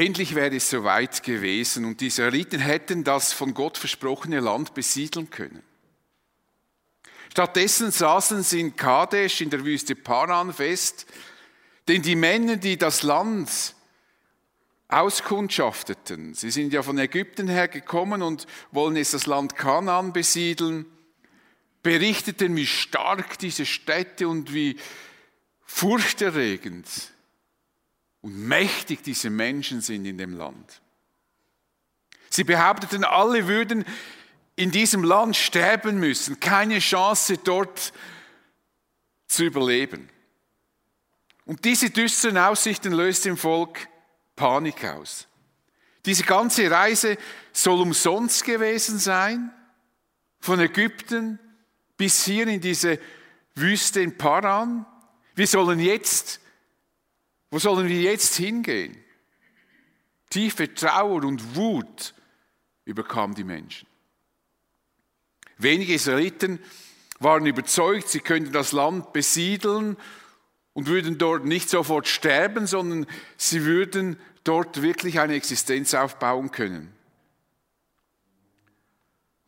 Endlich wäre es soweit gewesen und die Israeliten hätten das von Gott versprochene Land besiedeln können. Stattdessen saßen sie in Kadesh in der Wüste Paran fest, denn die Männer, die das Land auskundschafteten, sie sind ja von Ägypten her gekommen und wollen jetzt das Land Kanaan besiedeln, berichteten, wie stark diese Städte und wie furchterregend und mächtig diese Menschen sind in dem Land. Sie behaupteten, alle würden in diesem Land sterben müssen, keine Chance dort zu überleben. Und diese düsteren Aussichten löst im Volk Panik aus. Diese ganze Reise soll umsonst gewesen sein, von Ägypten bis hier in diese Wüste in Paran. Wir sollen jetzt wo sollen wir jetzt hingehen? Tiefe Trauer und Wut überkam die Menschen. Wenige Israeliten waren überzeugt, sie könnten das Land besiedeln und würden dort nicht sofort sterben, sondern sie würden dort wirklich eine Existenz aufbauen können.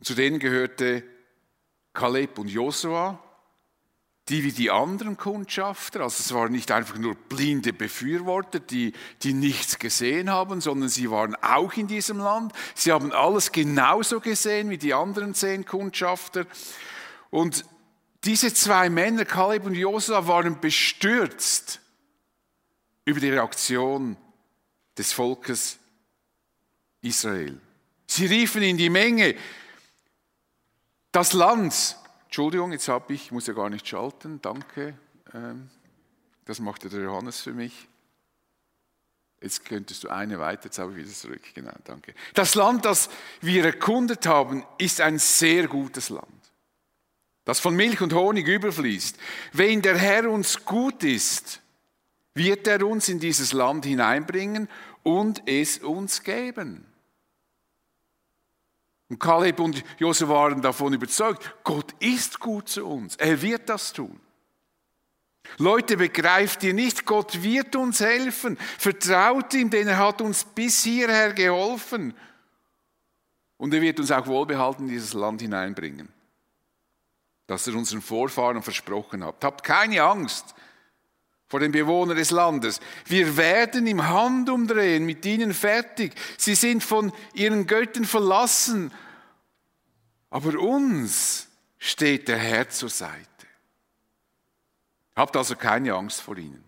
zu denen gehörte Kaleb und Josua, die wie die anderen Kundschafter, also es waren nicht einfach nur blinde Befürworter, die, die nichts gesehen haben, sondern sie waren auch in diesem Land. Sie haben alles genauso gesehen wie die anderen zehn Kundschafter. Und diese zwei Männer, Kaleb und Josua, waren bestürzt über die Reaktion des Volkes Israel. Sie riefen in die Menge, das Land, Entschuldigung, jetzt habe ich, muss ja gar nicht schalten, danke. Ähm, das machte der Johannes für mich. Jetzt könntest du eine weiter, jetzt habe ich wieder zurück. Genau, danke. Das Land, das wir erkundet haben, ist ein sehr gutes Land, das von Milch und Honig überfließt. Wenn der Herr uns gut ist, wird er uns in dieses Land hineinbringen und es uns geben. Und Kaleb und Josef waren davon überzeugt, Gott ist gut zu uns. Er wird das tun. Leute, begreift ihr nicht, Gott wird uns helfen. Vertraut ihm, denn er hat uns bis hierher geholfen. Und er wird uns auch wohlbehalten in dieses Land hineinbringen, das er unseren Vorfahren versprochen hat. Habt keine Angst vor den Bewohnern des Landes. Wir werden im Handumdrehen mit ihnen fertig. Sie sind von ihren Göttern verlassen. Aber uns steht der Herr zur Seite. Habt also keine Angst vor ihnen.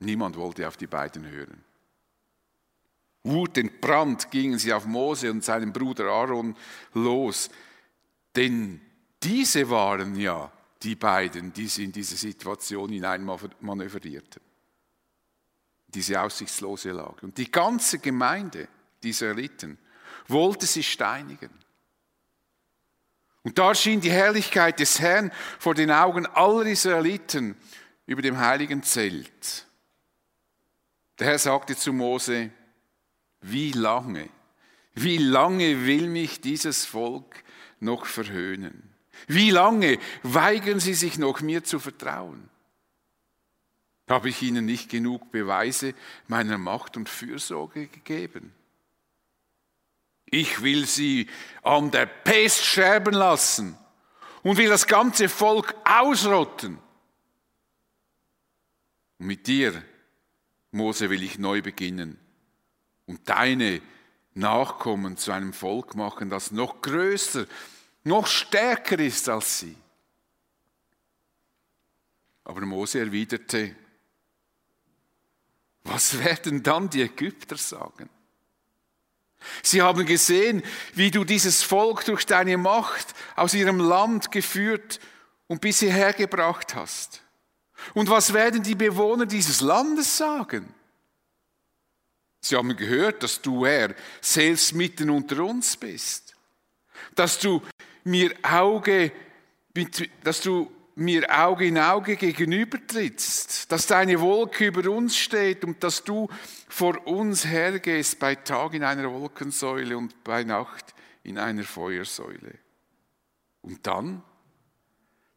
Niemand wollte auf die beiden hören. Wutentbrannt gingen sie auf Mose und seinen Bruder Aaron los, denn diese waren ja die beiden, die sie in diese Situation hineinmanövrierten. Diese aussichtslose Lage. Und die ganze Gemeinde dieser Eliten wollte sie steinigen. Und da schien die Herrlichkeit des Herrn vor den Augen aller Israeliten über dem heiligen Zelt. Der Herr sagte zu Mose, wie lange, wie lange will mich dieses Volk noch verhöhnen? Wie lange weigern sie sich noch, mir zu vertrauen? Habe ich ihnen nicht genug Beweise meiner Macht und Fürsorge gegeben? Ich will sie an der Pest sterben lassen und will das ganze Volk ausrotten. Und mit dir, Mose, will ich neu beginnen und deine Nachkommen zu einem Volk machen, das noch größer, noch stärker ist als sie. Aber Mose erwiderte, was werden dann die Ägypter sagen? Sie haben gesehen, wie du dieses Volk durch deine Macht aus ihrem Land geführt und bis hierher gebracht hast. Und was werden die Bewohner dieses Landes sagen? Sie haben gehört, dass du, Herr, selbst mitten unter uns bist, dass du mir Auge, dass du mir Auge in Auge gegenübertrittst, dass deine Wolke über uns steht und dass du vor uns hergehst bei Tag in einer Wolkensäule und bei Nacht in einer Feuersäule. Und dann,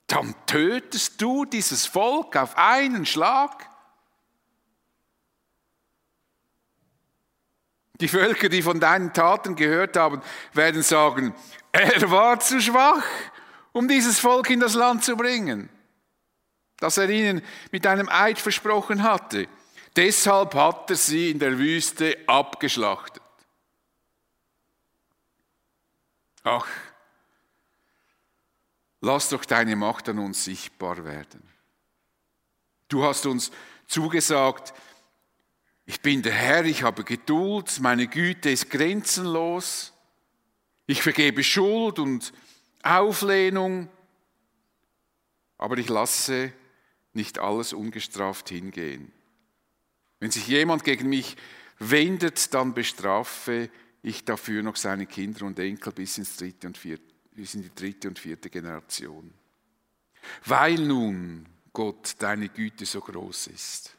dann tötest du dieses Volk auf einen Schlag. Die Völker, die von deinen Taten gehört haben, werden sagen, er war zu schwach, um dieses Volk in das Land zu bringen, das er ihnen mit einem Eid versprochen hatte. Deshalb hat er sie in der Wüste abgeschlachtet. Ach, lass doch deine Macht an uns sichtbar werden. Du hast uns zugesagt, ich bin der Herr, ich habe Geduld, meine Güte ist grenzenlos, ich vergebe Schuld und Auflehnung, aber ich lasse nicht alles ungestraft hingehen. Wenn sich jemand gegen mich wendet, dann bestrafe ich dafür noch seine Kinder und Enkel bis, ins dritte und vierte, bis in die dritte und vierte Generation. Weil nun Gott deine Güte so groß ist.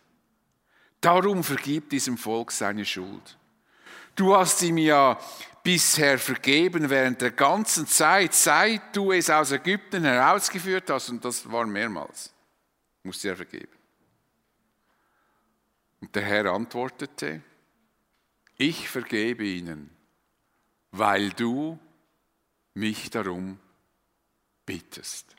Darum vergib diesem Volk seine Schuld. Du hast ihm ja bisher vergeben während der ganzen Zeit, seit du es aus Ägypten herausgeführt hast, und das war mehrmals, musste er vergeben. Und der Herr antwortete, ich vergebe ihnen, weil du mich darum bittest.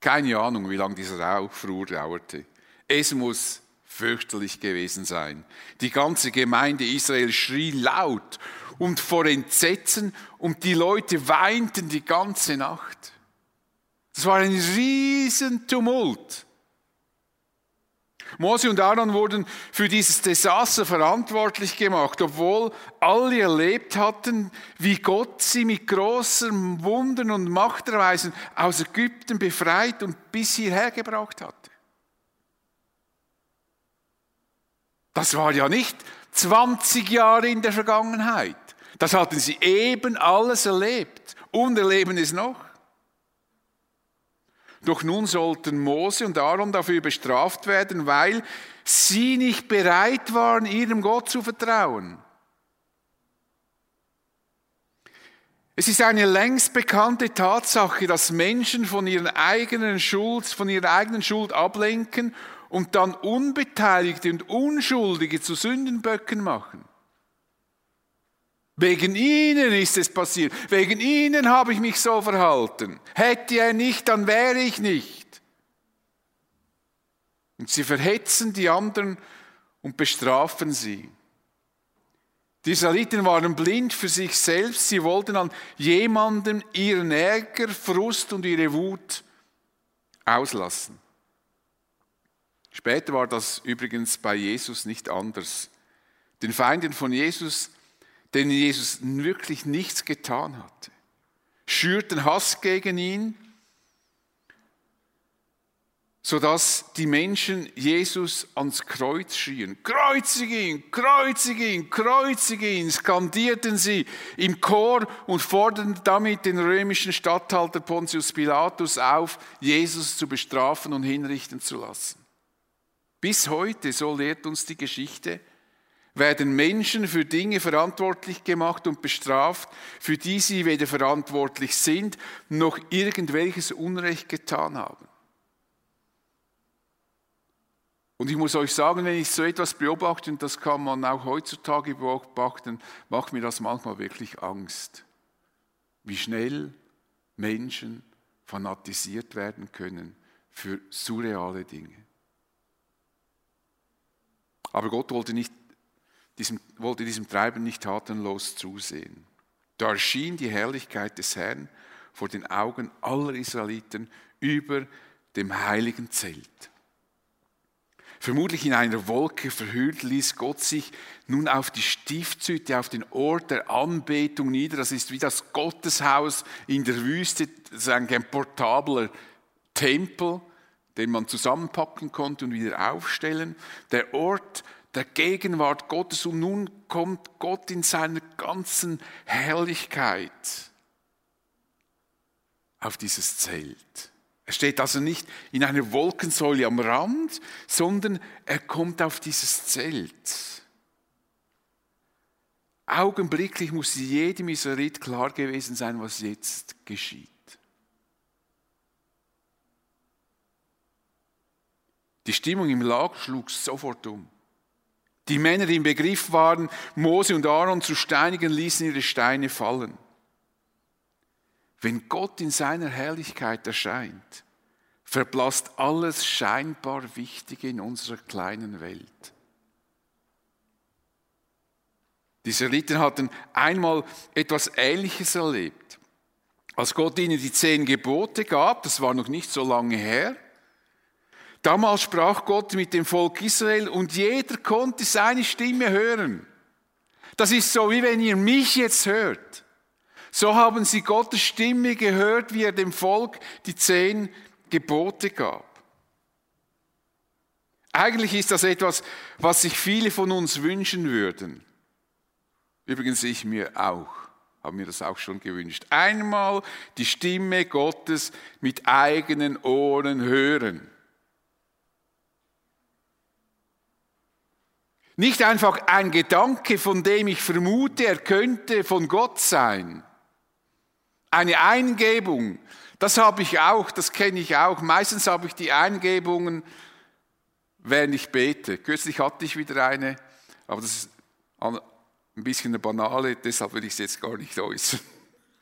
Keine Ahnung, wie lange dieser Aufruhr dauerte. Es muss fürchterlich gewesen sein. Die ganze Gemeinde Israel schrie laut und vor Entsetzen und die Leute weinten die ganze Nacht. Es war ein Riesentumult. Mose und Aaron wurden für dieses Desaster verantwortlich gemacht, obwohl alle erlebt hatten, wie Gott sie mit großen Wundern und Machterweisen aus Ägypten befreit und bis hierher gebracht hatte. Das war ja nicht 20 Jahre in der Vergangenheit. Das hatten sie eben alles erlebt und erleben es noch. Doch nun sollten Mose und Aaron dafür bestraft werden, weil sie nicht bereit waren, ihrem Gott zu vertrauen. Es ist eine längst bekannte Tatsache, dass Menschen von, ihren eigenen Schuld, von ihrer eigenen Schuld ablenken und dann Unbeteiligte und Unschuldige zu Sündenböcken machen. Wegen ihnen ist es passiert. Wegen ihnen habe ich mich so verhalten. Hätte er nicht, dann wäre ich nicht. Und sie verhetzen die anderen und bestrafen sie. Die Israeliten waren blind für sich selbst. Sie wollten an jemandem ihren Ärger, Frust und ihre Wut auslassen. Später war das übrigens bei Jesus nicht anders. Den Feinden von Jesus denen Jesus wirklich nichts getan hatte, schürten Hass gegen ihn, sodass die Menschen Jesus ans Kreuz schrien. Kreuzige ihn, kreuzige ihn, kreuzige ihn, skandierten sie im Chor und forderten damit den römischen Statthalter Pontius Pilatus auf, Jesus zu bestrafen und hinrichten zu lassen. Bis heute, so lehrt uns die Geschichte, werden Menschen für Dinge verantwortlich gemacht und bestraft, für die sie weder verantwortlich sind, noch irgendwelches Unrecht getan haben. Und ich muss euch sagen, wenn ich so etwas beobachte, und das kann man auch heutzutage beobachten, macht mir das manchmal wirklich Angst, wie schnell Menschen fanatisiert werden können für surreale Dinge. Aber Gott wollte nicht diesem, wollte diesem Treiben nicht tatenlos zusehen. Da erschien die Herrlichkeit des Herrn vor den Augen aller Israeliten über dem heiligen Zelt. Vermutlich in einer Wolke verhüllt ließ Gott sich nun auf die Stiftshütte, auf den Ort der Anbetung nieder. Das ist wie das Gotteshaus in der Wüste, das ein portabler Tempel, den man zusammenpacken konnte und wieder aufstellen. Der Ort der Gegenwart Gottes und nun kommt Gott in seiner ganzen Herrlichkeit auf dieses Zelt. Er steht also nicht in einer Wolkensäule am Rand, sondern er kommt auf dieses Zelt. Augenblicklich muss jedem Israelit klar gewesen sein, was jetzt geschieht. Die Stimmung im Lager schlug sofort um. Die Männer, die im Begriff waren, Mose und Aaron zu steinigen, ließen ihre Steine fallen. Wenn Gott in seiner Herrlichkeit erscheint, verblasst alles scheinbar Wichtige in unserer kleinen Welt. Die Israeliten hatten einmal etwas Ähnliches erlebt. Als Gott ihnen die zehn Gebote gab, das war noch nicht so lange her, damals sprach Gott mit dem Volk Israel und jeder konnte seine Stimme hören. Das ist so, wie wenn ihr mich jetzt hört. So haben sie Gottes Stimme gehört, wie er dem Volk die zehn Gebote gab. Eigentlich ist das etwas, was sich viele von uns wünschen würden. Übrigens ich mir auch, habe mir das auch schon gewünscht. Einmal die Stimme Gottes mit eigenen Ohren hören. Nicht einfach ein Gedanke, von dem ich vermute, er könnte von Gott sein. Eine Eingebung, das habe ich auch, das kenne ich auch. Meistens habe ich die Eingebungen, während ich bete. Kürzlich hatte ich wieder eine, aber das ist ein bisschen eine banale, deshalb will ich es jetzt gar nicht äußern.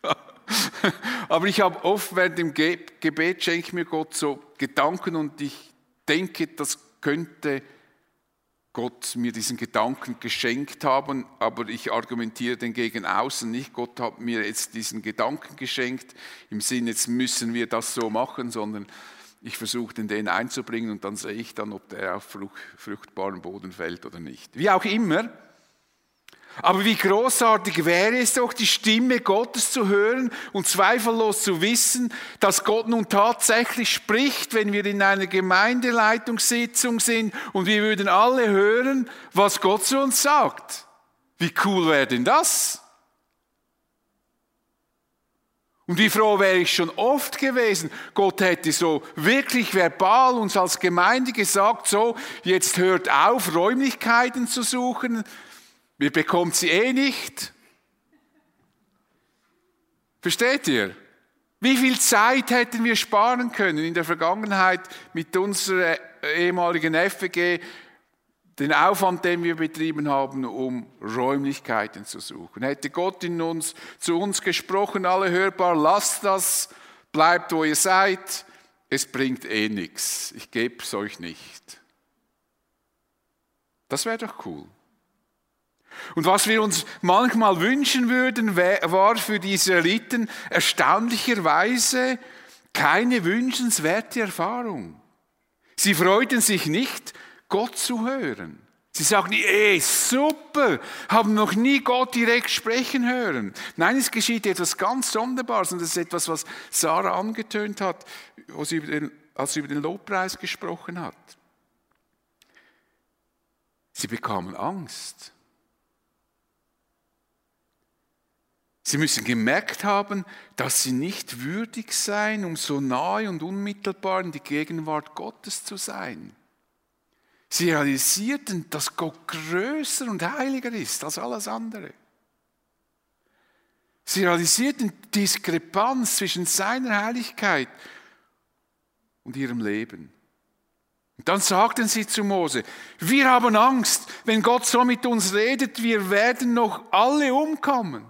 Aber ich habe oft während dem Gebet schenke mir Gott so Gedanken und ich denke, das könnte Gott mir diesen Gedanken geschenkt haben, aber ich argumentiere den gegen außen nicht. Gott hat mir jetzt diesen Gedanken geschenkt, im Sinne, jetzt müssen wir das so machen, sondern ich versuche den, den einzubringen und dann sehe ich dann, ob der auf fruchtbaren Boden fällt oder nicht. Wie auch immer, aber wie großartig wäre es doch, die Stimme Gottes zu hören und zweifellos zu wissen, dass Gott nun tatsächlich spricht, wenn wir in einer Gemeindeleitungssitzung sind und wir würden alle hören, was Gott zu uns sagt. Wie cool wäre denn das? Und wie froh wäre ich schon oft gewesen, Gott hätte so wirklich verbal uns als Gemeinde gesagt, so, jetzt hört auf, Räumlichkeiten zu suchen, Ihr bekommt sie eh nicht. Versteht ihr? Wie viel Zeit hätten wir sparen können in der Vergangenheit mit unserer ehemaligen FWG, den Aufwand, den wir betrieben haben, um Räumlichkeiten zu suchen? Hätte Gott in uns, zu uns gesprochen, alle hörbar, lasst das, bleibt wo ihr seid, es bringt eh nichts, ich gebe es euch nicht. Das wäre doch cool. Und was wir uns manchmal wünschen würden, war für die Israeliten erstaunlicherweise keine wünschenswerte Erfahrung. Sie freuten sich nicht, Gott zu hören. Sie sagten, ey, super, haben noch nie Gott direkt sprechen hören. Nein, es geschieht etwas ganz Sonderbares und das ist etwas, was Sarah angetönt hat, als sie über den, als sie über den Lobpreis gesprochen hat. Sie bekamen Angst. Sie müssen gemerkt haben, dass sie nicht würdig seien, um so nahe und unmittelbar in die Gegenwart Gottes zu sein. Sie realisierten, dass Gott größer und heiliger ist als alles andere. Sie realisierten die Diskrepanz zwischen seiner Heiligkeit und ihrem Leben. Und dann sagten sie zu Mose, wir haben Angst, wenn Gott so mit uns redet, wir werden noch alle umkommen.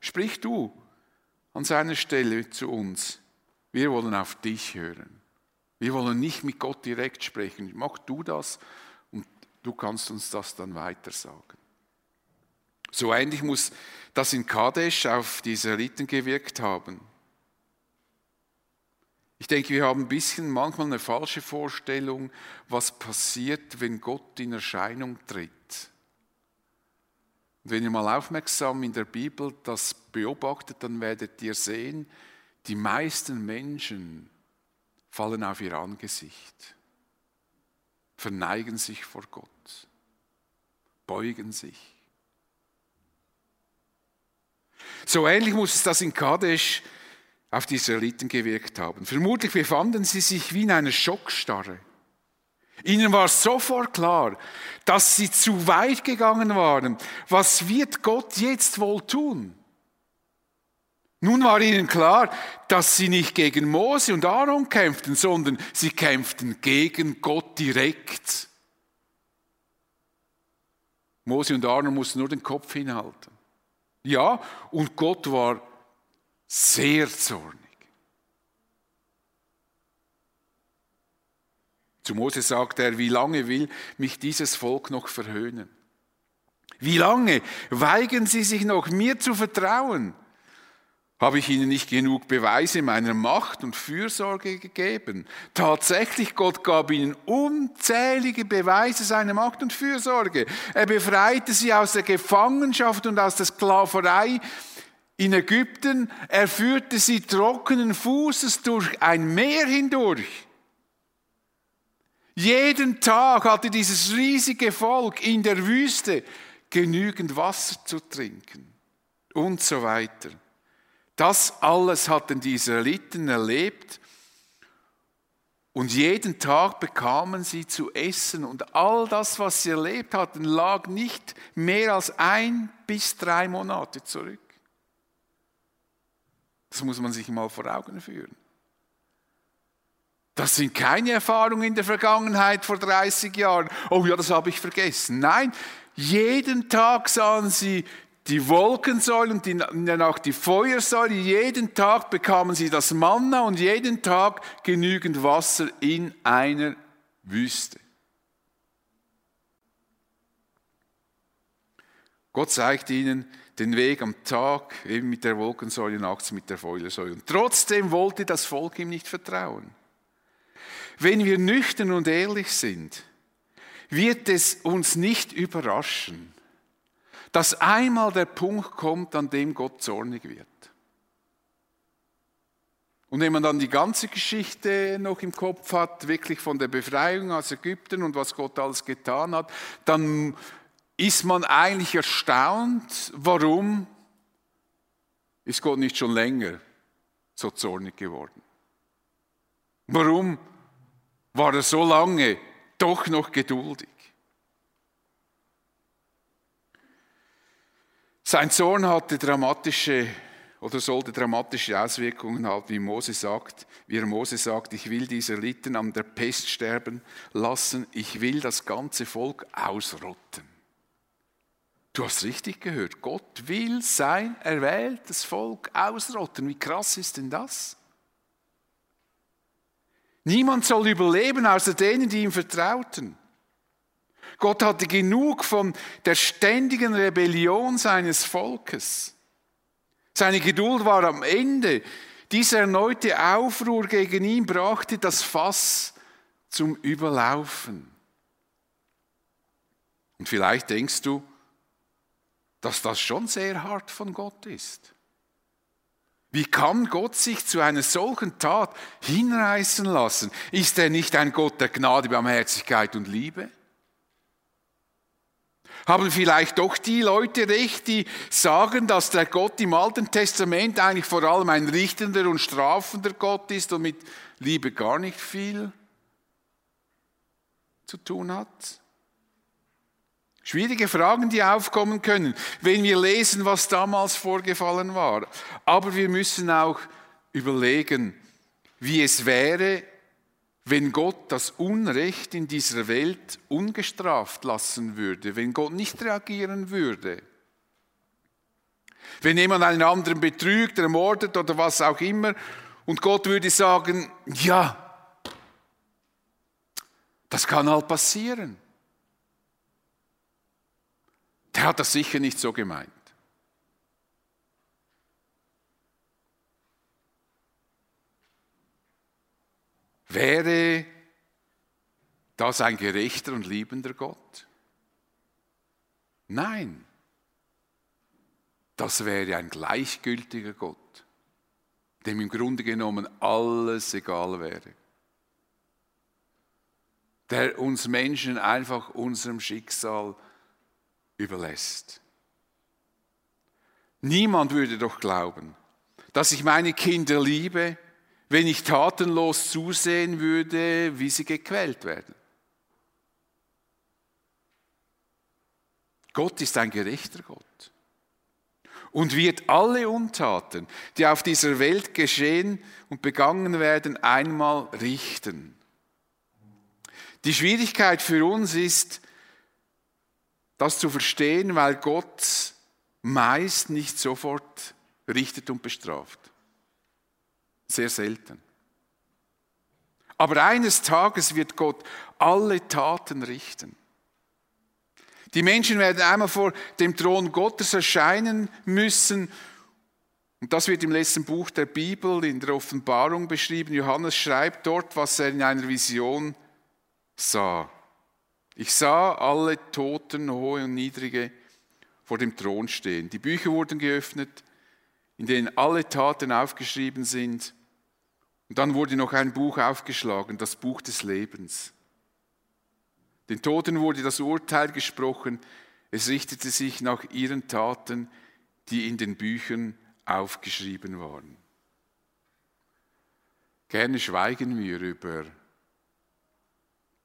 Sprich du an seiner Stelle zu uns. Wir wollen auf dich hören. Wir wollen nicht mit Gott direkt sprechen. Mach du das und du kannst uns das dann weiter sagen. So ähnlich muss das in Kadesh auf die Israeliten gewirkt haben. Ich denke, wir haben ein bisschen manchmal eine falsche Vorstellung, was passiert, wenn Gott in Erscheinung tritt. Und wenn ihr mal aufmerksam in der Bibel das beobachtet, dann werdet ihr sehen, die meisten Menschen fallen auf ihr Angesicht, verneigen sich vor Gott, beugen sich. So ähnlich muss es das in Kadesh auf die Israeliten gewirkt haben. Vermutlich befanden sie sich wie in einer Schockstarre. Ihnen war sofort klar, dass sie zu weit gegangen waren. Was wird Gott jetzt wohl tun? Nun war ihnen klar, dass sie nicht gegen Mose und Aaron kämpften, sondern sie kämpften gegen Gott direkt. Mose und Aaron mussten nur den Kopf hinhalten. Ja, und Gott war sehr zornig. Zu Mose sagt er, wie lange will mich dieses Volk noch verhöhnen? Wie lange weigern sie sich noch, mir zu vertrauen? Habe ich ihnen nicht genug Beweise meiner Macht und Fürsorge gegeben? Tatsächlich, Gott gab ihnen unzählige Beweise seiner Macht und Fürsorge. Er befreite sie aus der Gefangenschaft und aus der Sklaverei in Ägypten. Er führte sie trockenen Fußes durch ein Meer hindurch. Jeden Tag hatte dieses riesige Volk in der Wüste genügend Wasser zu trinken und so weiter. Das alles hatten die Israeliten erlebt und jeden Tag bekamen sie zu essen und all das, was sie erlebt hatten, lag nicht mehr als ein bis drei Monate zurück. Das muss man sich mal vor Augen führen. Das sind keine Erfahrungen in der Vergangenheit vor 30 Jahren. Oh ja, das habe ich vergessen. Nein, jeden Tag sahen sie die Wolkensäule und dann auch die Feuersäule. Jeden Tag bekamen sie das Manna und jeden Tag genügend Wasser in einer Wüste. Gott zeigt ihnen den Weg am Tag eben mit der Wolkensäule, nachts mit der Feuersäule. Und trotzdem wollte das Volk ihm nicht vertrauen. Wenn wir nüchtern und ehrlich sind, wird es uns nicht überraschen, dass einmal der Punkt kommt, an dem Gott zornig wird. Und wenn man dann die ganze Geschichte noch im Kopf hat, wirklich von der Befreiung aus Ägypten und was Gott alles getan hat, dann ist man eigentlich erstaunt, warum ist Gott nicht schon länger so zornig geworden? Warum war er so lange doch noch geduldig. Sein Zorn hatte dramatische oder sollte dramatische Auswirkungen haben, wie Mose sagt, wie er Mose sagt, ich will diese Litten an der Pest sterben lassen, ich will das ganze Volk ausrotten. Du hast richtig gehört, Gott will sein erwähltes Volk ausrotten. Wie krass ist denn das? Niemand soll überleben außer denen, die ihm vertrauten. Gott hatte genug von der ständigen Rebellion seines Volkes. Seine Geduld war am Ende. Dieser erneute Aufruhr gegen ihn brachte das Fass zum Überlaufen. Und vielleicht denkst du, dass das schon sehr hart von Gott ist. Wie kann Gott sich zu einer solchen Tat hinreißen lassen? Ist er nicht ein Gott der Gnade, Barmherzigkeit und Liebe? Haben vielleicht doch die Leute recht, die sagen, dass der Gott im Alten Testament eigentlich vor allem ein richtender und strafender Gott ist und mit Liebe gar nicht viel zu tun hat? Schwierige Fragen, die aufkommen können, wenn wir lesen, was damals vorgefallen war. Aber wir müssen auch überlegen, wie es wäre, wenn Gott das Unrecht in dieser Welt ungestraft lassen würde, wenn Gott nicht reagieren würde. Wenn jemand einen anderen betrügt, ermordet oder was auch immer und Gott würde sagen, ja, das kann halt passieren. Der hat das sicher nicht so gemeint. Wäre das ein gerechter und liebender Gott? Nein, das wäre ein gleichgültiger Gott, dem im Grunde genommen alles egal wäre, der uns Menschen einfach unserem Schicksal überlässt. Niemand würde doch glauben, dass ich meine Kinder liebe, wenn ich tatenlos zusehen würde, wie sie gequält werden. Gott ist ein gerechter Gott und wird alle Untaten, die auf dieser Welt geschehen und begangen werden, einmal richten. Die Schwierigkeit für uns ist, das zu verstehen, weil Gott meist nicht sofort richtet und bestraft. Sehr selten. Aber eines Tages wird Gott alle Taten richten. Die Menschen werden einmal vor dem Thron Gottes erscheinen müssen. Und das wird im letzten Buch der Bibel in der Offenbarung beschrieben. Johannes schreibt dort, was er in einer Vision sah. Ich sah alle Toten, hohe und niedrige, vor dem Thron stehen. Die Bücher wurden geöffnet, in denen alle Taten aufgeschrieben sind. Und dann wurde noch ein Buch aufgeschlagen, das Buch des Lebens. Den Toten wurde das Urteil gesprochen, es richtete sich nach ihren Taten, die in den Büchern aufgeschrieben waren. Gerne schweigen wir über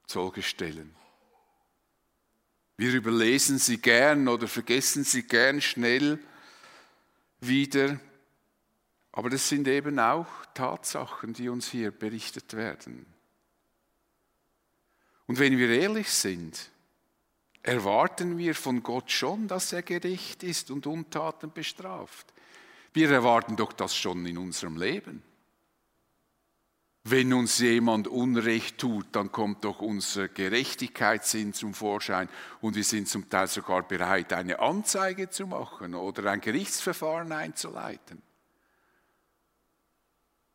solche Stellen. Wir überlesen sie gern oder vergessen sie gern schnell wieder. Aber das sind eben auch Tatsachen, die uns hier berichtet werden. Und wenn wir ehrlich sind, erwarten wir von Gott schon, dass er gerecht ist und Untaten bestraft. Wir erwarten doch das schon in unserem Leben. Wenn uns jemand Unrecht tut, dann kommt doch unser Gerechtigkeitssinn zum Vorschein und wir sind zum Teil sogar bereit, eine Anzeige zu machen oder ein Gerichtsverfahren einzuleiten.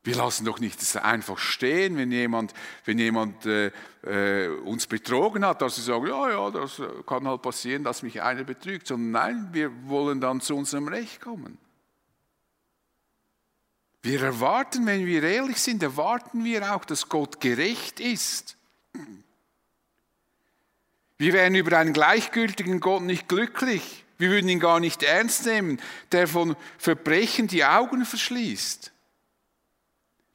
Wir lassen doch nicht das einfach stehen, wenn jemand, wenn jemand äh, äh, uns betrogen hat, dass wir sagen, ja, ja, das kann halt passieren, dass mich einer betrügt, sondern nein, wir wollen dann zu unserem Recht kommen. Wir erwarten, wenn wir ehrlich sind, erwarten wir auch, dass Gott gerecht ist. Wir wären über einen gleichgültigen Gott nicht glücklich. Wir würden ihn gar nicht ernst nehmen, der von Verbrechen die Augen verschließt.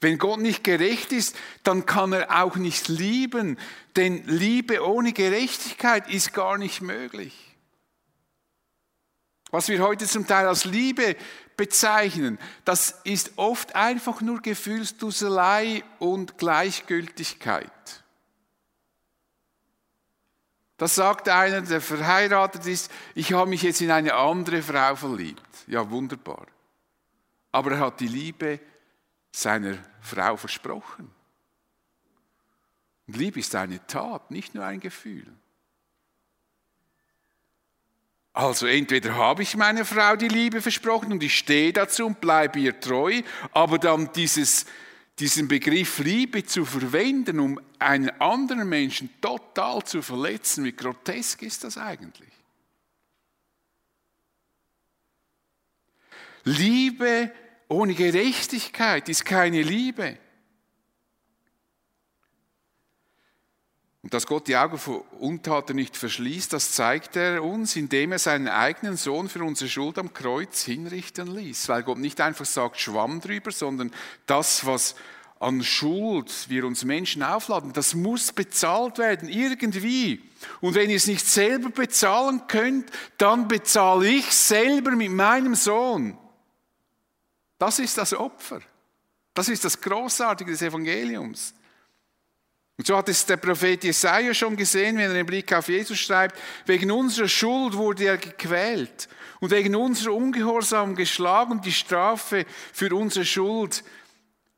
Wenn Gott nicht gerecht ist, dann kann er auch nicht lieben, denn Liebe ohne Gerechtigkeit ist gar nicht möglich. Was wir heute zum Teil als Liebe bezeichnen, das ist oft einfach nur Gefühlsduselei und Gleichgültigkeit. Das sagt einer, der verheiratet ist, ich habe mich jetzt in eine andere Frau verliebt. Ja, wunderbar. Aber er hat die Liebe seiner Frau versprochen. Und Liebe ist eine Tat, nicht nur ein Gefühl. Also entweder habe ich meiner Frau die Liebe versprochen und ich stehe dazu und bleibe ihr treu, aber dann dieses, diesen Begriff Liebe zu verwenden, um einen anderen Menschen total zu verletzen, wie grotesk ist das eigentlich? Liebe ohne Gerechtigkeit ist keine Liebe. Und dass Gott die Augen vor Untaten nicht verschließt, das zeigt er uns, indem er seinen eigenen Sohn für unsere Schuld am Kreuz hinrichten ließ. Weil Gott nicht einfach sagt, Schwamm drüber, sondern das, was an Schuld wir uns Menschen aufladen, das muss bezahlt werden, irgendwie. Und wenn ihr es nicht selber bezahlen könnt, dann bezahle ich selber mit meinem Sohn. Das ist das Opfer. Das ist das Großartige des Evangeliums. Und so hat es der Prophet Jesaja schon gesehen, wenn er den Blick auf Jesus schreibt, wegen unserer Schuld wurde er gequält und wegen unserer Ungehorsam geschlagen. Die Strafe für unsere Schuld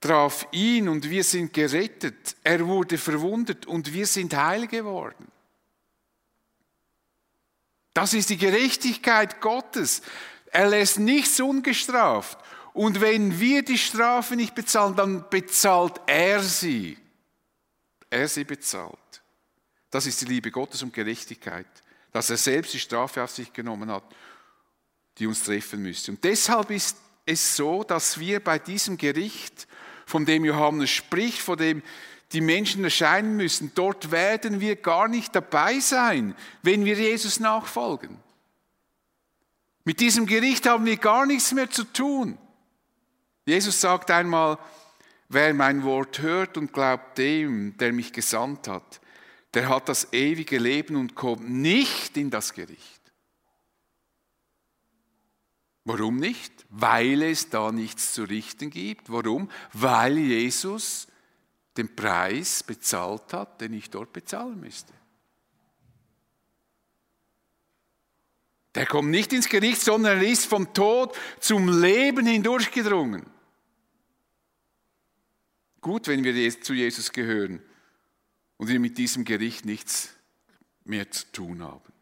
traf ihn und wir sind gerettet. Er wurde verwundet und wir sind heil geworden. Das ist die Gerechtigkeit Gottes. Er lässt nichts ungestraft. Und wenn wir die Strafe nicht bezahlen, dann bezahlt er sie er sie bezahlt. Das ist die Liebe Gottes und Gerechtigkeit, dass er selbst die Strafe auf sich genommen hat, die uns treffen müsste. Und deshalb ist es so, dass wir bei diesem Gericht, von dem Johannes spricht, von dem die Menschen erscheinen müssen, dort werden wir gar nicht dabei sein, wenn wir Jesus nachfolgen. Mit diesem Gericht haben wir gar nichts mehr zu tun. Jesus sagt einmal, Wer mein Wort hört und glaubt dem, der mich gesandt hat, der hat das ewige Leben und kommt nicht in das Gericht. Warum nicht? Weil es da nichts zu richten gibt. Warum? Weil Jesus den Preis bezahlt hat, den ich dort bezahlen müsste. Der kommt nicht ins Gericht, sondern er ist vom Tod zum Leben hindurchgedrungen. Gut, wenn wir zu Jesus gehören und wir mit diesem Gericht nichts mehr zu tun haben.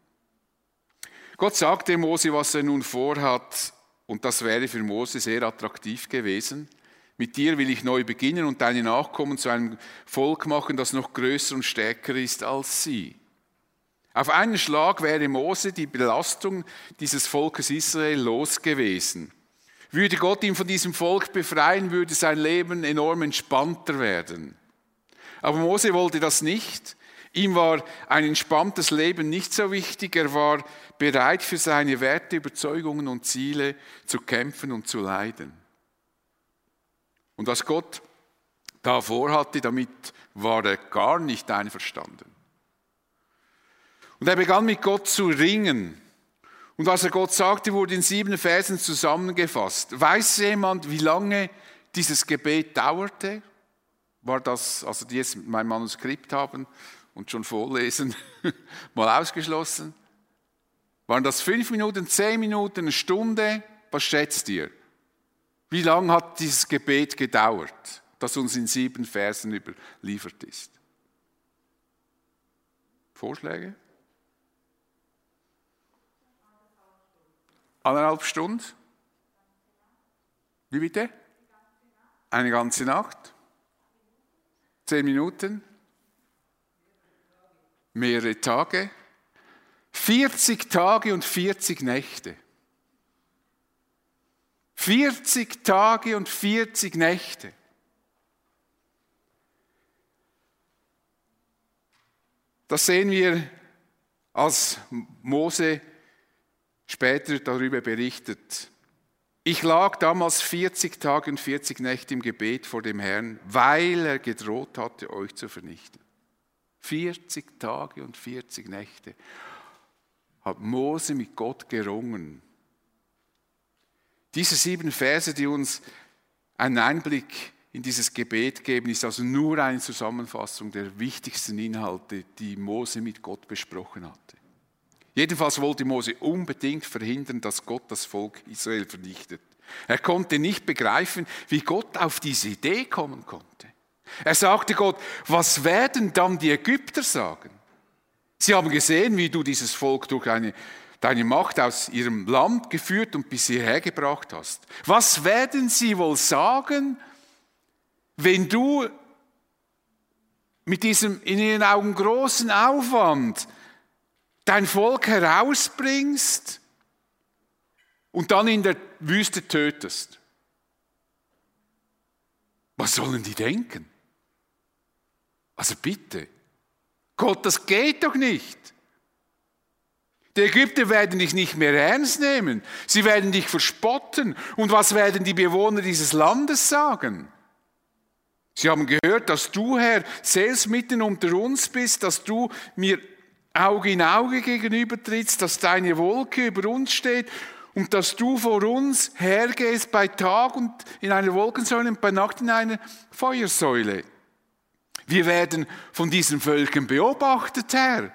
Gott sagte Mose, was er nun vorhat, und das wäre für Mose sehr attraktiv gewesen. Mit dir will ich neu beginnen und deine Nachkommen zu einem Volk machen, das noch größer und stärker ist als sie. Auf einen Schlag wäre Mose die Belastung dieses Volkes Israel los gewesen. Würde Gott ihn von diesem Volk befreien, würde sein Leben enorm entspannter werden. Aber Mose wollte das nicht. Ihm war ein entspanntes Leben nicht so wichtig. Er war bereit für seine Werte, Überzeugungen und Ziele zu kämpfen und zu leiden. Und was Gott da vorhatte, damit war er gar nicht einverstanden. Und er begann mit Gott zu ringen. Und was er Gott sagte, wurde in sieben Versen zusammengefasst. Weiß jemand, wie lange dieses Gebet dauerte? War das, also die jetzt mein Manuskript haben und schon vorlesen, mal ausgeschlossen? Waren das fünf Minuten, zehn Minuten, eine Stunde? Was schätzt ihr? Wie lange hat dieses Gebet gedauert, das uns in sieben Versen überliefert ist? Vorschläge? Eineinhalb Stunden? Wie bitte? Eine ganze Nacht? Zehn Minuten? Mehrere Tage? 40 Tage und 40 Nächte. 40 Tage und 40 Nächte. Das sehen wir, als Mose später darüber berichtet. Ich lag damals 40 Tage und 40 Nächte im Gebet vor dem Herrn, weil er gedroht hatte, euch zu vernichten. 40 Tage und 40 Nächte hat Mose mit Gott gerungen. Diese sieben Verse, die uns einen Einblick in dieses Gebet geben, ist also nur eine Zusammenfassung der wichtigsten Inhalte, die Mose mit Gott besprochen hatte. Jedenfalls wollte Mose unbedingt verhindern, dass Gott das Volk Israel vernichtet. Er konnte nicht begreifen, wie Gott auf diese Idee kommen konnte. Er sagte Gott, was werden dann die Ägypter sagen? Sie haben gesehen, wie du dieses Volk durch eine, deine Macht aus ihrem Land geführt und bis hierher gebracht hast. Was werden sie wohl sagen, wenn du mit diesem in ihren Augen großen Aufwand dein Volk herausbringst und dann in der Wüste tötest? Was sollen die denken? Also bitte. Gott, das geht doch nicht. Die Ägypter werden dich nicht mehr ernst nehmen. Sie werden dich verspotten. Und was werden die Bewohner dieses Landes sagen? Sie haben gehört, dass du, Herr, selbst mitten unter uns bist, dass du mir Auge in Auge gegenüber trittst, dass deine Wolke über uns steht und dass du vor uns hergehst bei Tag und in einer Wolkensäule und bei Nacht in einer Feuersäule. Wir werden von diesen Völkern beobachtet, Herr.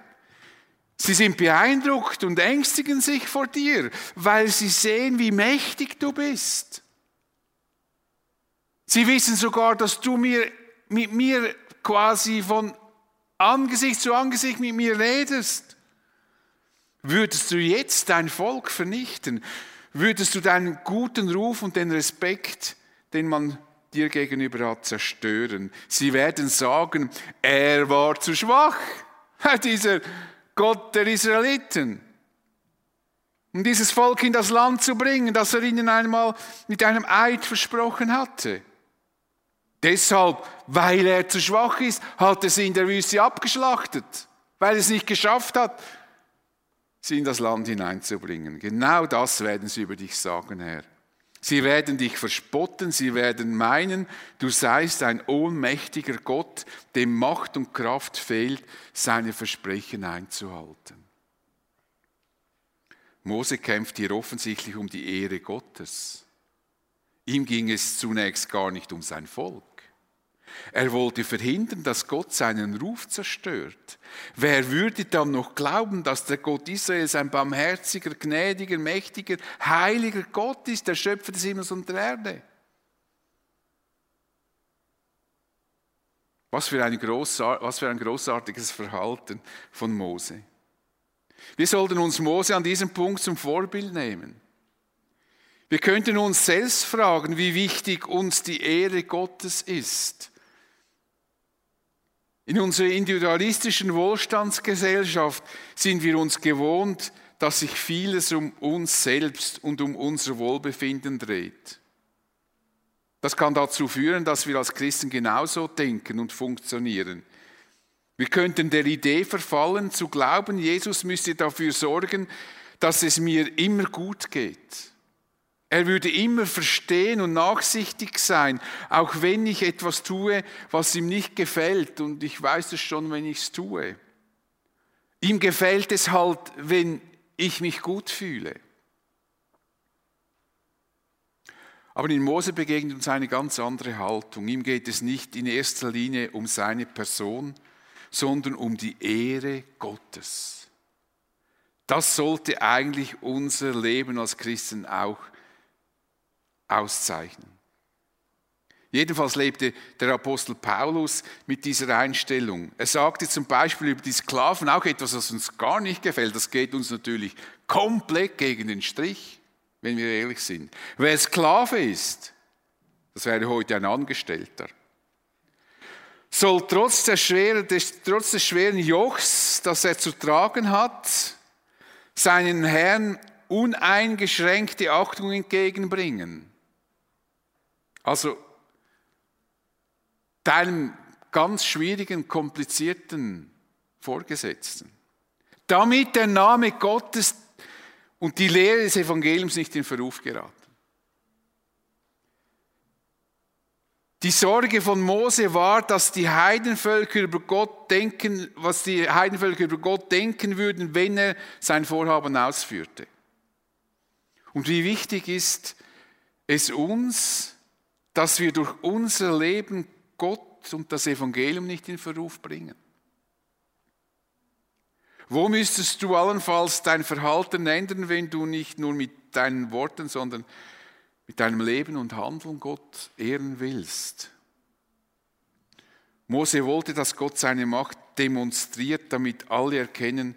Sie sind beeindruckt und ängstigen sich vor dir, weil sie sehen, wie mächtig du bist. Sie wissen sogar, dass du mir, mit mir quasi von Angesicht zu Angesicht mit mir redest. Würdest du jetzt dein Volk vernichten? Würdest du deinen guten Ruf und den Respekt, den man dir gegenüber hat, zerstören. Sie werden sagen, er war zu schwach, dieser Gott der Israeliten. Um dieses Volk in das Land zu bringen, das er ihnen einmal mit einem Eid versprochen hatte. Deshalb, weil er zu schwach ist, hat er sie in der Wüste abgeschlachtet, weil er es nicht geschafft hat, sie in das Land hineinzubringen. Genau das werden sie über dich sagen, Herr. Sie werden dich verspotten, sie werden meinen, du seist ein ohnmächtiger Gott, dem Macht und Kraft fehlt, seine Versprechen einzuhalten. Mose kämpft hier offensichtlich um die Ehre Gottes. Ihm ging es zunächst gar nicht um sein Volk. Er wollte verhindern, dass Gott seinen Ruf zerstört. Wer würde dann noch glauben, dass der Gott Israels ein barmherziger, gnädiger, mächtiger, heiliger Gott ist, der Schöpfer des Himmels und der Erde? Was für ein, was für ein großartiges Verhalten von Mose. Wir sollten uns Mose an diesem Punkt zum Vorbild nehmen. Wir könnten uns selbst fragen, wie wichtig uns die Ehre Gottes ist. In unserer individualistischen Wohlstandsgesellschaft sind wir uns gewohnt, dass sich vieles um uns selbst und um unser Wohlbefinden dreht. Das kann dazu führen, dass wir als Christen genauso denken und funktionieren. Wir könnten der Idee verfallen, zu glauben, Jesus müsste dafür sorgen, dass es mir immer gut geht. Er würde immer verstehen und nachsichtig sein, auch wenn ich etwas tue, was ihm nicht gefällt. Und ich weiß es schon, wenn ich es tue. Ihm gefällt es halt, wenn ich mich gut fühle. Aber in Mose begegnet uns eine ganz andere Haltung. Ihm geht es nicht in erster Linie um seine Person, sondern um die Ehre Gottes. Das sollte eigentlich unser Leben als Christen auch auszeichnen. Jedenfalls lebte der Apostel Paulus mit dieser Einstellung. Er sagte zum Beispiel über die Sklaven auch etwas, was uns gar nicht gefällt. Das geht uns natürlich komplett gegen den Strich, wenn wir ehrlich sind. Wer Sklave ist, das wäre heute ein Angestellter, soll trotz, der schweren, des, trotz des schweren Jochs, das er zu tragen hat, seinen Herrn uneingeschränkte Achtung entgegenbringen. Also deinem ganz schwierigen, komplizierten Vorgesetzten. Damit der Name Gottes und die Lehre des Evangeliums nicht in Verruf geraten. Die Sorge von Mose war, dass die Heidenvölker über Gott denken, was die Heidenvölker über Gott denken würden, wenn er sein Vorhaben ausführte. Und wie wichtig ist es uns, dass wir durch unser Leben Gott und das Evangelium nicht in Verruf bringen? Wo müsstest du allenfalls dein Verhalten ändern, wenn du nicht nur mit deinen Worten, sondern mit deinem Leben und Handeln Gott ehren willst? Mose wollte, dass Gott seine Macht demonstriert, damit alle erkennen,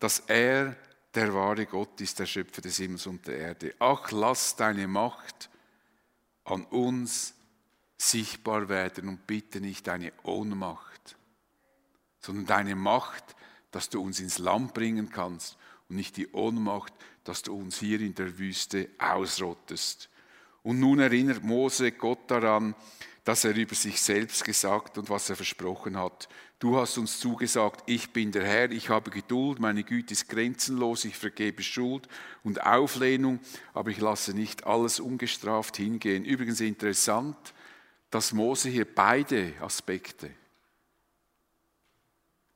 dass er der wahre Gott ist, der Schöpfer des Himmels und der Erde. Ach, lass deine Macht an uns sichtbar werden und bitte nicht deine Ohnmacht, sondern deine Macht, dass du uns ins Land bringen kannst und nicht die Ohnmacht, dass du uns hier in der Wüste ausrottest. Und nun erinnert Mose Gott daran, dass er über sich selbst gesagt und was er versprochen hat. Du hast uns zugesagt, ich bin der Herr, ich habe Geduld, meine Güte ist grenzenlos, ich vergebe Schuld und Auflehnung, aber ich lasse nicht alles ungestraft hingehen. Übrigens interessant, dass Mose hier beide Aspekte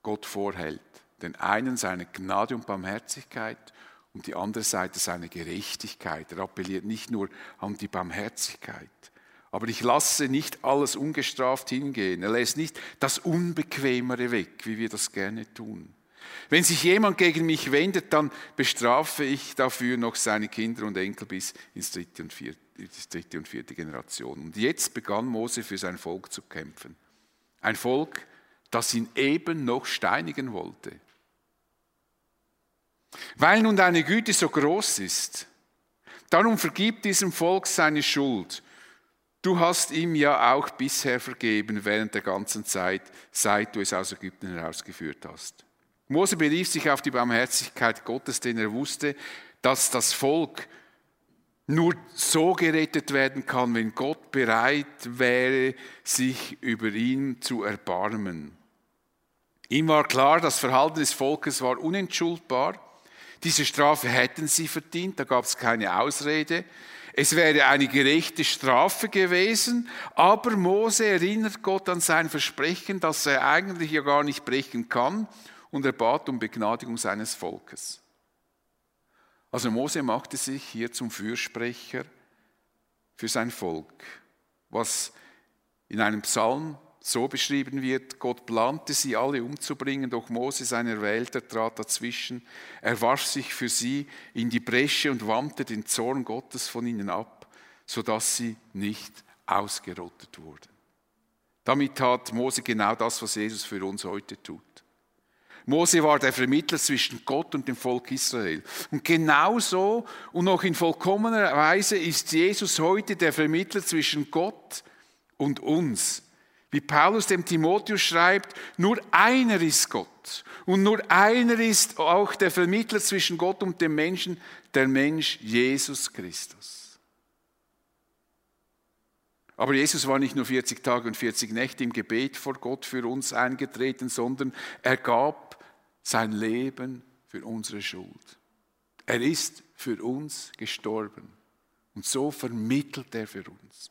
Gott vorhält. Den einen seine Gnade und Barmherzigkeit und die andere Seite seine Gerechtigkeit. Er appelliert nicht nur an die Barmherzigkeit, aber ich lasse nicht alles ungestraft hingehen. Er lässt nicht das Unbequemere weg, wie wir das gerne tun. Wenn sich jemand gegen mich wendet, dann bestrafe ich dafür noch seine Kinder und Enkel bis ins dritte und vierte, dritte und vierte Generation. Und jetzt begann Mose für sein Volk zu kämpfen. Ein Volk, das ihn eben noch steinigen wollte. Weil nun deine Güte so groß ist, darum vergib diesem Volk seine Schuld Du hast ihm ja auch bisher vergeben während der ganzen Zeit, seit du es aus Ägypten herausgeführt hast. Mose berief sich auf die Barmherzigkeit Gottes, denn er wusste, dass das Volk nur so gerettet werden kann, wenn Gott bereit wäre, sich über ihn zu erbarmen. Ihm war klar, das Verhalten des Volkes war unentschuldbar. Diese Strafe hätten sie verdient, da gab es keine Ausrede. Es wäre eine gerechte Strafe gewesen, aber Mose erinnert Gott an sein Versprechen, dass er eigentlich ja gar nicht brechen kann und er bat um Begnadigung seines Volkes. Also Mose machte sich hier zum Fürsprecher für sein Volk, was in einem Psalm so beschrieben wird, Gott plante sie alle umzubringen, doch Mose, sein Erwählter, trat dazwischen. Er warf sich für sie in die Bresche und wandte den Zorn Gottes von ihnen ab, sodass sie nicht ausgerottet wurden. Damit tat Mose genau das, was Jesus für uns heute tut. Mose war der Vermittler zwischen Gott und dem Volk Israel. Und genauso und noch in vollkommener Weise ist Jesus heute der Vermittler zwischen Gott und uns. Wie Paulus dem Timotheus schreibt, nur einer ist Gott. Und nur einer ist auch der Vermittler zwischen Gott und dem Menschen, der Mensch Jesus Christus. Aber Jesus war nicht nur 40 Tage und 40 Nächte im Gebet vor Gott für uns eingetreten, sondern er gab sein Leben für unsere Schuld. Er ist für uns gestorben. Und so vermittelt er für uns.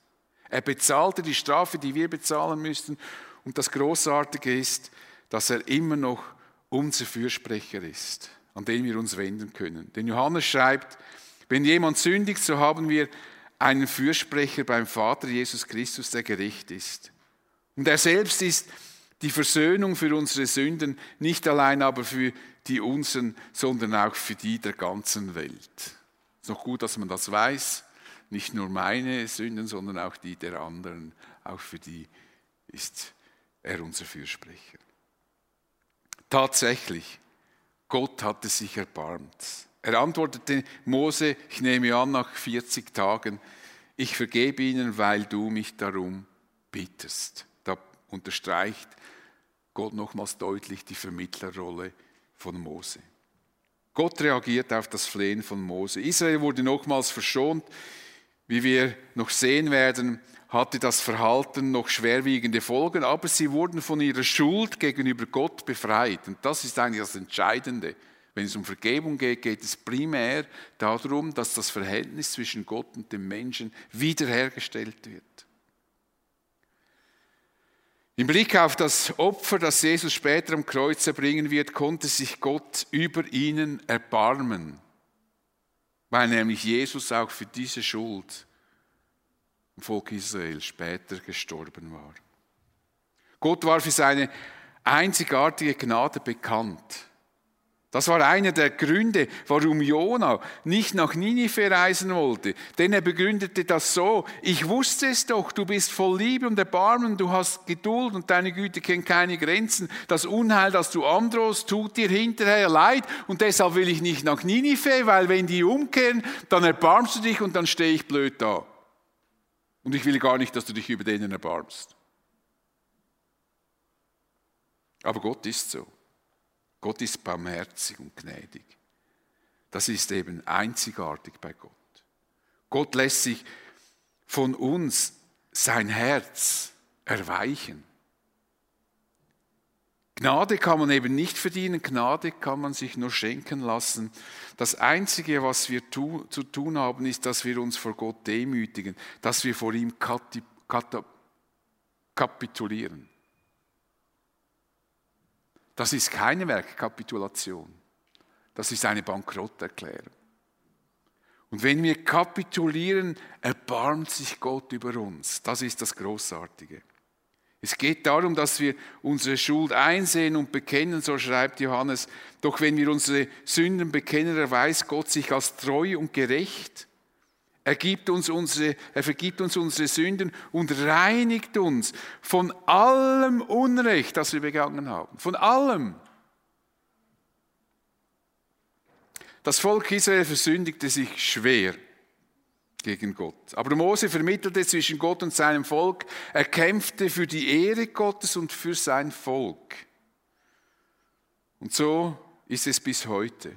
Er bezahlte die Strafe, die wir bezahlen müssten. Und das Großartige ist, dass er immer noch unser Fürsprecher ist, an den wir uns wenden können. Denn Johannes schreibt, wenn jemand sündigt, so haben wir einen Fürsprecher beim Vater Jesus Christus, der gerecht ist. Und er selbst ist die Versöhnung für unsere Sünden, nicht allein aber für die unseren, sondern auch für die der ganzen Welt. Es ist noch gut, dass man das weiß. Nicht nur meine Sünden, sondern auch die der anderen. Auch für die ist er unser Fürsprecher. Tatsächlich, Gott hatte sich erbarmt. Er antwortete Mose, ich nehme an, nach 40 Tagen, ich vergebe ihnen, weil du mich darum bittest. Da unterstreicht Gott nochmals deutlich die Vermittlerrolle von Mose. Gott reagiert auf das Flehen von Mose. Israel wurde nochmals verschont. Wie wir noch sehen werden, hatte das Verhalten noch schwerwiegende Folgen, aber sie wurden von ihrer Schuld gegenüber Gott befreit. Und das ist eigentlich das Entscheidende. Wenn es um Vergebung geht, geht es primär darum, dass das Verhältnis zwischen Gott und dem Menschen wiederhergestellt wird. Im Blick auf das Opfer, das Jesus später am Kreuz erbringen wird, konnte sich Gott über ihnen erbarmen weil nämlich Jesus auch für diese Schuld im Volk Israel später gestorben war. Gott war für seine einzigartige Gnade bekannt. Das war einer der Gründe, warum Jona nicht nach Ninive reisen wollte. Denn er begründete das so, ich wusste es doch, du bist voll Liebe und Erbarmen, du hast Geduld und deine Güte kennt keine Grenzen. Das Unheil, das du androhst, tut dir hinterher leid und deshalb will ich nicht nach Ninive, weil wenn die umkehren, dann erbarmst du dich und dann stehe ich blöd da. Und ich will gar nicht, dass du dich über denen erbarmst. Aber Gott ist so. Gott ist barmherzig und gnädig. Das ist eben einzigartig bei Gott. Gott lässt sich von uns sein Herz erweichen. Gnade kann man eben nicht verdienen, Gnade kann man sich nur schenken lassen. Das Einzige, was wir tu, zu tun haben, ist, dass wir uns vor Gott demütigen, dass wir vor ihm kapitulieren. Das ist keine Werkkapitulation. Das ist eine Bankrotterklärung. Und wenn wir kapitulieren, erbarmt sich Gott über uns. Das ist das Großartige. Es geht darum, dass wir unsere Schuld einsehen und bekennen, so schreibt Johannes. Doch wenn wir unsere Sünden bekennen, erweist Gott sich als treu und gerecht er, gibt uns unsere, er vergibt uns unsere Sünden und reinigt uns von allem Unrecht, das wir begangen haben. Von allem. Das Volk Israel versündigte sich schwer gegen Gott. Aber Mose vermittelte zwischen Gott und seinem Volk. Er kämpfte für die Ehre Gottes und für sein Volk. Und so ist es bis heute.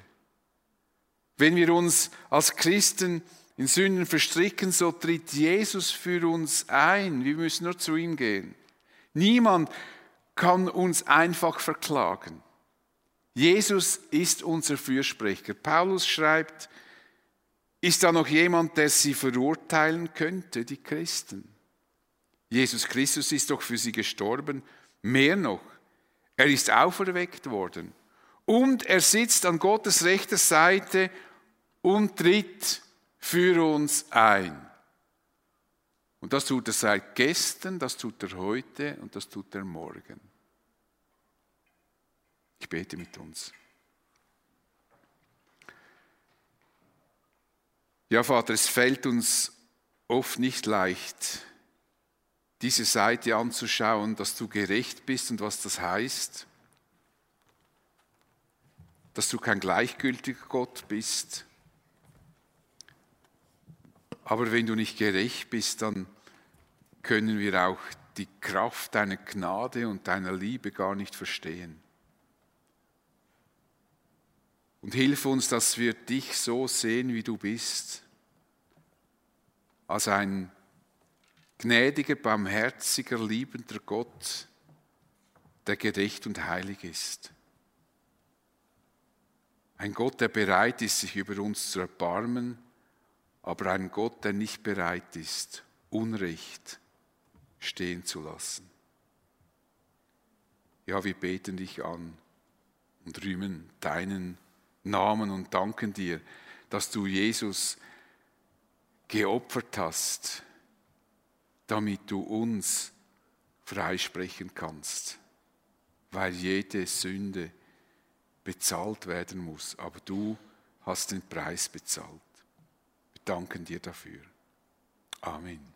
Wenn wir uns als Christen in Sünden verstricken, so tritt Jesus für uns ein. Wir müssen nur zu ihm gehen. Niemand kann uns einfach verklagen. Jesus ist unser Fürsprecher. Paulus schreibt, ist da noch jemand, der sie verurteilen könnte, die Christen? Jesus Christus ist doch für sie gestorben. Mehr noch, er ist auferweckt worden. Und er sitzt an Gottes rechter Seite und tritt für uns ein. Und das tut er seit gestern, das tut er heute und das tut er morgen. Ich bete mit uns. Ja, Vater, es fällt uns oft nicht leicht, diese Seite anzuschauen, dass du gerecht bist und was das heißt, dass du kein gleichgültiger Gott bist. Aber wenn du nicht gerecht bist, dann können wir auch die Kraft deiner Gnade und deiner Liebe gar nicht verstehen. Und hilf uns, dass wir dich so sehen, wie du bist, als ein gnädiger, barmherziger, liebender Gott, der gerecht und heilig ist. Ein Gott, der bereit ist, sich über uns zu erbarmen, aber ein Gott, der nicht bereit ist, Unrecht stehen zu lassen. Ja, wir beten dich an und rühmen deinen Namen und danken dir, dass du Jesus geopfert hast, damit du uns freisprechen kannst, weil jede Sünde bezahlt werden muss, aber du hast den Preis bezahlt. Danken dir dafür. Amen.